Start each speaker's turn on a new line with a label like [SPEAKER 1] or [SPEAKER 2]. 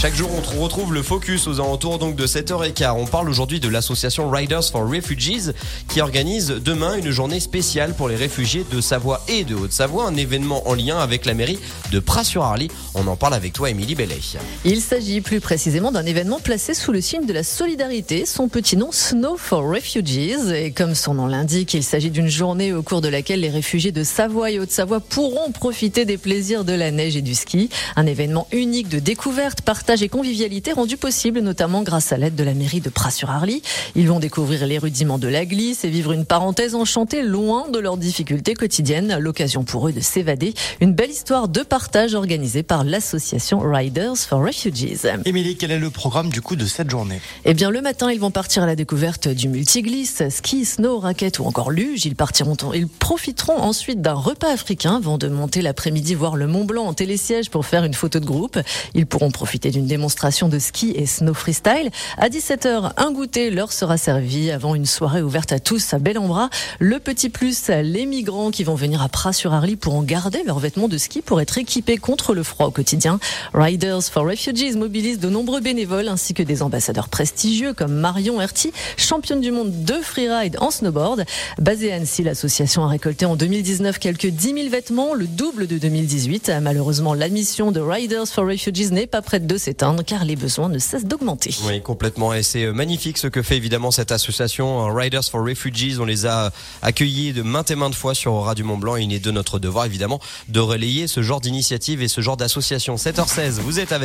[SPEAKER 1] Chaque jour, on retrouve le focus aux alentours donc de 7h15. On parle aujourd'hui de l'association Riders for Refugees qui organise demain une journée spéciale pour les réfugiés de Savoie et de Haute-Savoie, un événement en lien avec la mairie de Pras-sur-Arly. On en parle avec toi, Émilie Bellet.
[SPEAKER 2] Il s'agit plus précisément d'un événement placé sous le signe de la solidarité. Son petit nom, Snow for Refugees. Et comme son nom l'indique, il s'agit d'une journée au cours de laquelle les réfugiés de Savoie et Haute-Savoie pourront profiter des plaisirs de la neige et du ski. Un événement unique de découverte, partage et convivialité rendu possible notamment grâce à l'aide de la mairie de Pras-sur-Arly. Ils vont découvrir les rudiments de la glisse et vivre une parenthèse enchantée loin de leurs difficultés quotidiennes. L'occasion pour eux de s'évader. Une belle histoire de partage organisée par l'association Riders for Refugees.
[SPEAKER 3] Émilie, quel est le programme du coup de cette journée?
[SPEAKER 2] Eh bien, le matin, ils vont partir à la découverte du multiglisse, ski, snow, raquette ou encore luge. Ils partiront, ils profiteront ensuite d'un repas africain avant de monter l'après-midi voir le Mont Blanc en télésiège pour faire une photo de groupe. Ils pourront profiter d'une démonstration de ski et snow freestyle. À 17h, un goûter leur sera servi avant une soirée ouverte à tous à Bel-en-Bras. Le petit plus, les migrants qui vont venir à Pras-sur-Arly pourront garder leurs vêtements de ski pour être équipés contre le froid au quotidien. Riders for Refugees mobilise de nombreux bénévoles ainsi que des ambassadeurs prestigieux comme Marion Herty, championne du monde de freeride en snowboard. Basée à Annecy, l'association a récolté en 2019 quelques 10 000 vêtements, le double de 2018. Malheureusement, la mission de Riders for Refugees n'est pas prête de car les besoins ne cessent d'augmenter.
[SPEAKER 1] Oui, complètement. Et c'est magnifique ce que fait évidemment cette association Riders for Refugees. On les a accueillis de maintes et maintes fois sur Aura du Mont Blanc. Il est de notre devoir évidemment de relayer ce genre d'initiative et ce genre d'association. 7h16, vous êtes avec